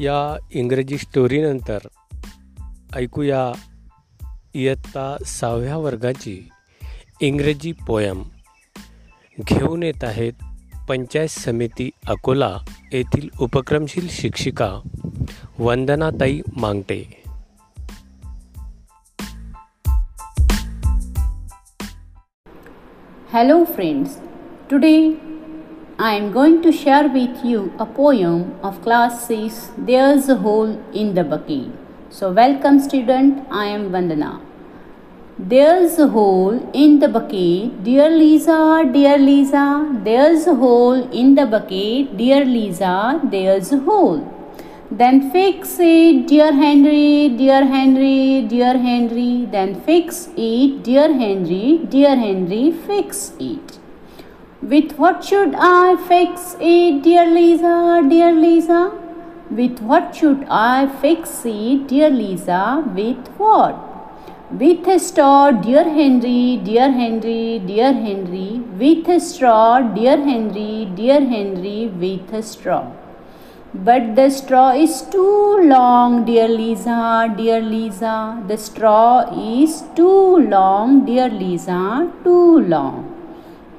या इंग्रजी स्टोरीनंतर ऐकूया इयत्ता सहाव्या वर्गाची इंग्रजी पोयम. घेऊन येत आहेत पंचायत समिती अकोला येथील उपक्रमशील शिक्षिका वंदनाताई Mangte. Hello friends today I am going to share with you a poem of class 6 There's a hole in the bucket. So welcome student, I am Vandana. There's a hole in the bucket, dear Lisa, dear Lisa. There's a hole in the bucket, dear Lisa. There's a hole. Then fix it, dear Henry, dear Henry, dear Henry. Then fix it, dear Henry, dear Henry, fix it. With what should I fix it, dear Lisa, dear Lisa? With what should I fix it, dear Lisa? With what? With a straw, dear Henry, dear Henry, dear Henry. With a straw, dear Henry, dear Henry, with a straw. But the straw is too long, dear Lisa, dear Lisa. The straw is too long, dear Lisa, too long.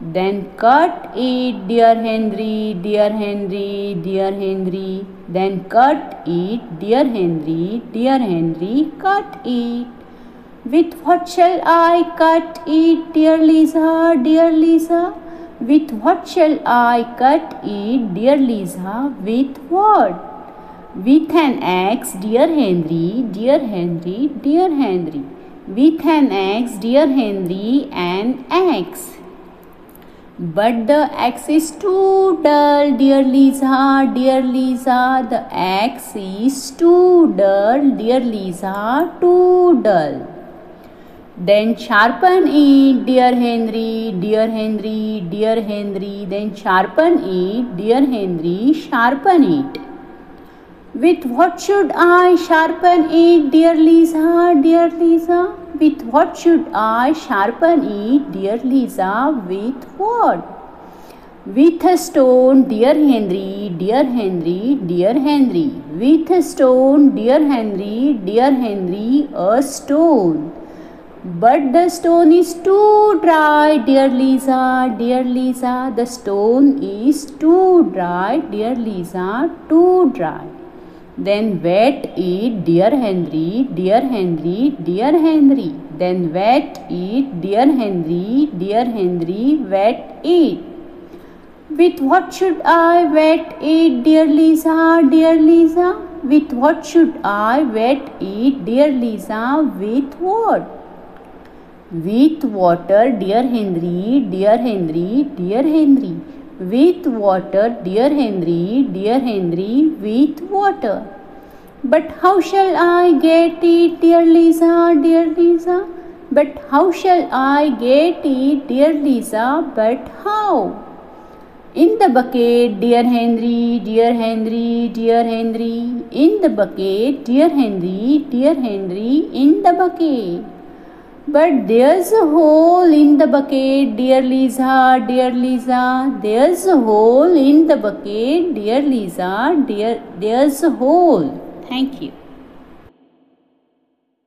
Then cut it, dear Henry, dear Henry, dear Henry. Then cut it, dear Henry, dear Henry, cut it. With what shall I cut it, dear Lisa, dear Lisa? With what shall I cut it, dear Lisa? With what? With an axe, dear Henry, dear Henry, dear Henry. With an axe, dear Henry, an axe. But the axe is too dull, dear Lisa, dear Lisa. The axe is too dull, dear Lisa, too dull. Then sharpen it, dear Henry, dear Henry, dear Henry. Then sharpen it, dear Henry, sharpen it. With what should I sharpen it, dear Lisa, dear Lisa? With what should I sharpen it, dear Lisa? With what? With a stone, dear Henry, dear Henry, dear Henry. With a stone, dear Henry, dear Henry, a stone. But the stone is too dry, dear Lisa, dear Lisa. The stone is too dry, dear Lisa, too dry. Then wet it, dear Henry, dear Henry, dear Henry. Then wet it, dear Henry, dear Henry, wet it. With what should I wet it, dear Lisa, dear Lisa? With what should I wet it, dear Lisa? With what? With water, dear Henry, dear Henry, dear Henry. With water, dear Henry, dear Henry, with water. But how shall I get it, dear Lisa, dear Lisa? But how shall I get it, dear Lisa? But how? In the bucket, dear Henry, dear Henry, dear Henry. In the bucket, dear Henry, dear Henry, in the bucket. But there's a hole in the bucket, dear Lisa, dear Lisa. There's a hole in the bucket, dear Lisa, dear. There's a hole. Thank you.